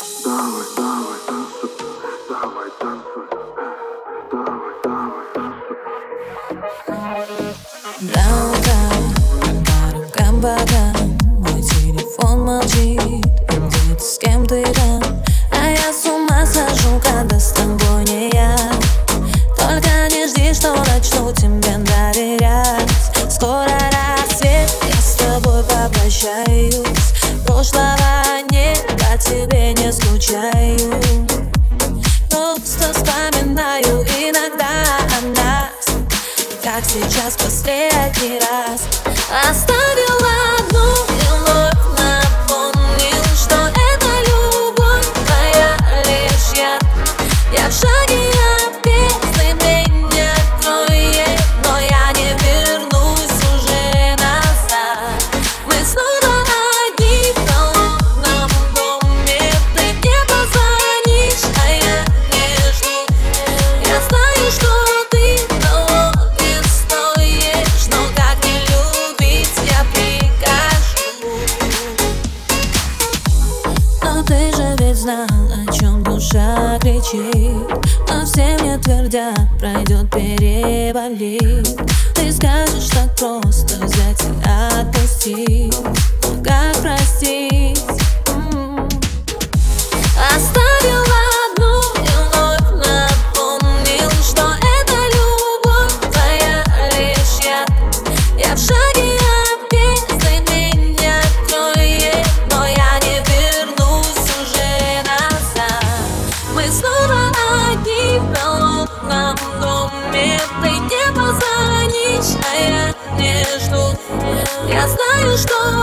Давай, давай, танцуй, давай, танцуй, давай, давай, танцуй. Рукам богам Мой телефон молчит И где-то с кем ты там А я с ума схожу, когда с тобой не я. Только не жди, что начну тебе доверять. Скоро рассвет, я с тобой попрощаюсь. Прошлого нет, по тебе скучаю Просто вспоминаю иногда о нас Как сейчас последний раз. Оставила одну вновь напомнил Что это любовь твоя лишь я. Я в шаге знал, о чем душа кричит. Но все мне твердят, пройдет, переболит. Ты скажешь так просто взять и отпустить знаю, что